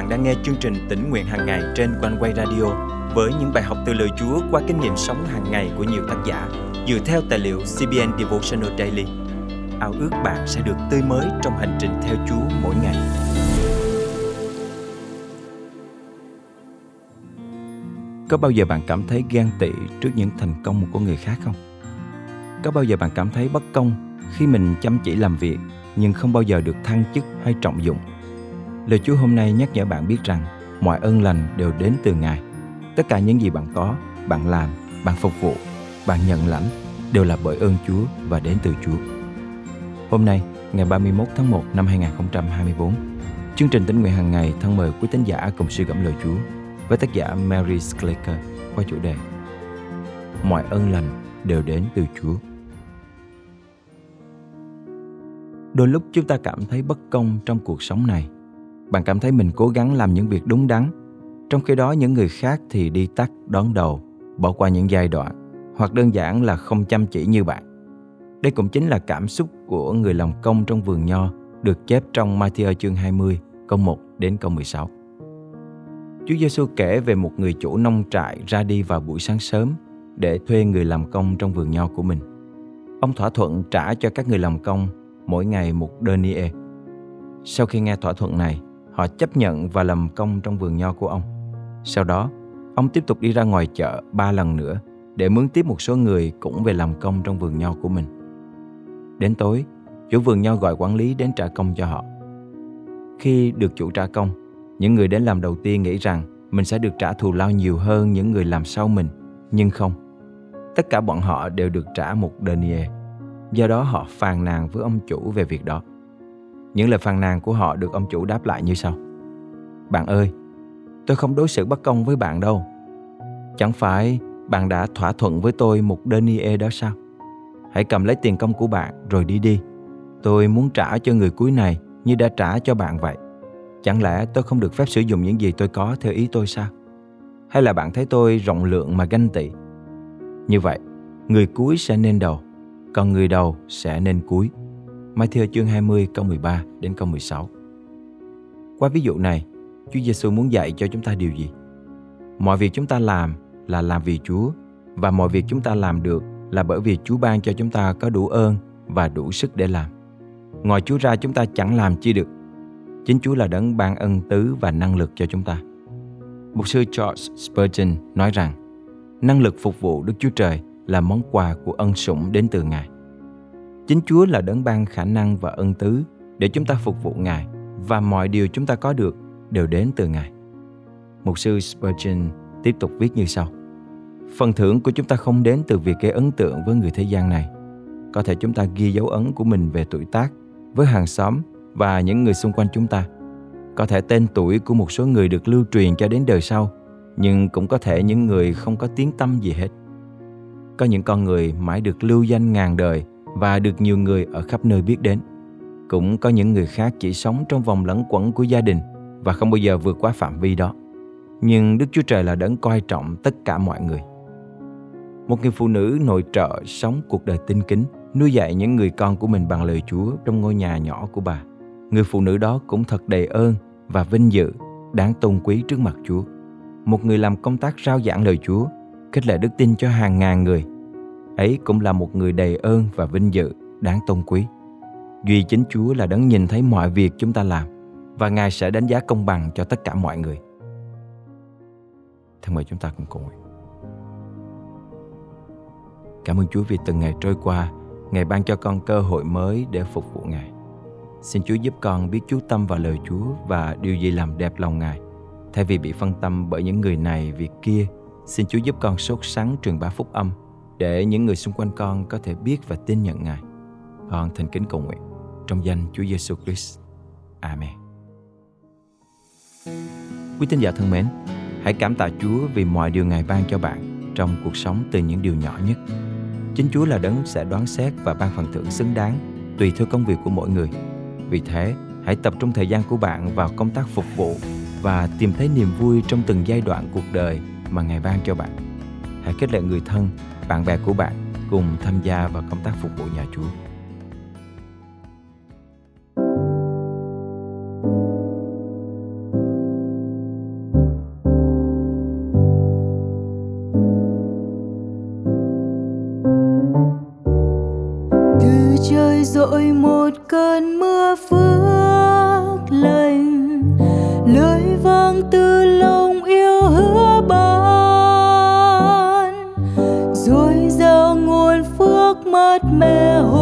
bạn đang nghe chương trình tỉnh nguyện hàng ngày trên quanh quay radio với những bài học từ lời Chúa qua kinh nghiệm sống hàng ngày của nhiều tác giả dựa theo tài liệu CBN Devotional Daily. Ao ước bạn sẽ được tươi mới trong hành trình theo Chúa mỗi ngày. Có bao giờ bạn cảm thấy ghen tị trước những thành công của người khác không? Có bao giờ bạn cảm thấy bất công khi mình chăm chỉ làm việc nhưng không bao giờ được thăng chức hay trọng dụng? Lời Chúa hôm nay nhắc nhở bạn biết rằng mọi ơn lành đều đến từ Ngài. Tất cả những gì bạn có, bạn làm, bạn phục vụ, bạn nhận lãnh đều là bởi ơn Chúa và đến từ Chúa. Hôm nay, ngày 31 tháng 1 năm 2024, chương trình tính nguyện hàng ngày thân mời quý tín giả cùng suy gẫm lời Chúa với tác giả Mary Sclaker qua chủ đề Mọi ơn lành đều đến từ Chúa. Đôi lúc chúng ta cảm thấy bất công trong cuộc sống này. Bạn cảm thấy mình cố gắng làm những việc đúng đắn, trong khi đó những người khác thì đi tắt đón đầu, bỏ qua những giai đoạn, hoặc đơn giản là không chăm chỉ như bạn. Đây cũng chính là cảm xúc của người làm công trong vườn nho được chép trong Matthew chương 20, câu 1 đến câu 16. Chúa Giêsu kể về một người chủ nông trại ra đi vào buổi sáng sớm để thuê người làm công trong vườn nho của mình. Ông thỏa thuận trả cho các người làm công mỗi ngày một denier. Sau khi nghe thỏa thuận này, họ chấp nhận và làm công trong vườn nho của ông. Sau đó, ông tiếp tục đi ra ngoài chợ ba lần nữa để mướn tiếp một số người cũng về làm công trong vườn nho của mình. Đến tối, chủ vườn nho gọi quản lý đến trả công cho họ. Khi được chủ trả công, những người đến làm đầu tiên nghĩ rằng mình sẽ được trả thù lao nhiều hơn những người làm sau mình, nhưng không. Tất cả bọn họ đều được trả một denier. Do đó họ phàn nàn với ông chủ về việc đó. Những lời phàn nàn của họ được ông chủ đáp lại như sau. Bạn ơi, tôi không đối xử bất công với bạn đâu. Chẳng phải bạn đã thỏa thuận với tôi một denier đó sao? Hãy cầm lấy tiền công của bạn rồi đi đi. Tôi muốn trả cho người cuối này như đã trả cho bạn vậy. Chẳng lẽ tôi không được phép sử dụng những gì tôi có theo ý tôi sao? Hay là bạn thấy tôi rộng lượng mà ganh tị? Như vậy, người cuối sẽ nên đầu, còn người đầu sẽ nên cuối. Matthew chương 20 câu 13 đến câu 16. Qua ví dụ này, Chúa Giêsu muốn dạy cho chúng ta điều gì? Mọi việc chúng ta làm là làm vì Chúa và mọi việc chúng ta làm được là bởi vì Chúa ban cho chúng ta có đủ ơn và đủ sức để làm. Ngoài Chúa ra chúng ta chẳng làm chi được. Chính Chúa là đấng ban ân tứ và năng lực cho chúng ta. Mục sư George Spurgeon nói rằng năng lực phục vụ Đức Chúa Trời là món quà của ân sủng đến từ Ngài. Chính Chúa là đấng ban khả năng và ân tứ để chúng ta phục vụ Ngài và mọi điều chúng ta có được đều đến từ Ngài. Mục sư Spurgeon tiếp tục viết như sau. Phần thưởng của chúng ta không đến từ việc gây ấn tượng với người thế gian này. Có thể chúng ta ghi dấu ấn của mình về tuổi tác với hàng xóm và những người xung quanh chúng ta. Có thể tên tuổi của một số người được lưu truyền cho đến đời sau, nhưng cũng có thể những người không có tiếng tâm gì hết. Có những con người mãi được lưu danh ngàn đời và được nhiều người ở khắp nơi biết đến. Cũng có những người khác chỉ sống trong vòng lẫn quẩn của gia đình và không bao giờ vượt qua phạm vi đó. Nhưng Đức Chúa Trời là đấng coi trọng tất cả mọi người. Một người phụ nữ nội trợ sống cuộc đời tinh kính, nuôi dạy những người con của mình bằng lời Chúa trong ngôi nhà nhỏ của bà. Người phụ nữ đó cũng thật đầy ơn và vinh dự, đáng tôn quý trước mặt Chúa. Một người làm công tác rao giảng lời Chúa, kết lệ đức tin cho hàng ngàn người. Ấy cũng là một người đầy ơn và vinh dự, đáng tôn quý. Duy chính Chúa là đấng nhìn thấy mọi việc chúng ta làm và Ngài sẽ đánh giá công bằng cho tất cả mọi người. Thân mời chúng ta cùng cầu nguyện. Cảm ơn Chúa vì từng ngày trôi qua, Ngài ban cho con cơ hội mới để phục vụ Ngài. Xin Chúa giúp con biết chú tâm vào lời Chúa và điều gì làm đẹp lòng Ngài. Thay vì bị phân tâm bởi những người này, việc kia, xin Chúa giúp con sốt sắng truyền bá phúc âm để những người xung quanh con có thể biết và tin nhận Ngài. Con thành kính cầu nguyện trong danh Chúa Giêsu Christ. Amen. Quý tín giả thân mến, hãy cảm tạ Chúa vì mọi điều Ngài ban cho bạn trong cuộc sống từ những điều nhỏ nhất. Chính Chúa là đấng sẽ đoán xét và ban phần thưởng xứng đáng tùy theo công việc của mỗi người. Vì thế, hãy tập trung thời gian của bạn vào công tác phục vụ và tìm thấy niềm vui trong từng giai đoạn cuộc đời mà Ngài ban cho bạn hãy kết lệ người thân, bạn bè của bạn cùng tham gia vào công tác phục vụ nhà Chúa. Từ trời dội một cơn mưa phước lành. meu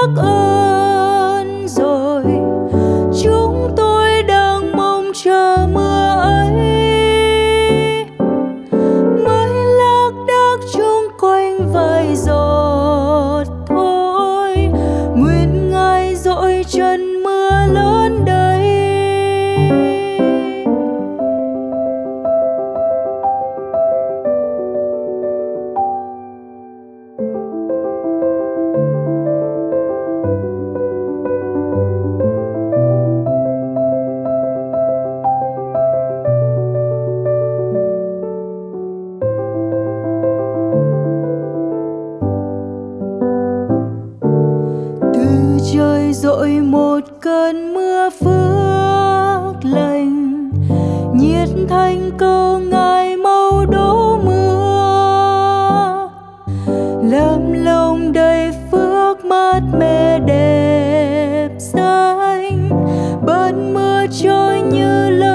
aku. làm lông đầy phước mát mẻ đẹp xanh. Bơn mưa trôi như lời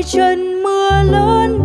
đôi chân mưa lớn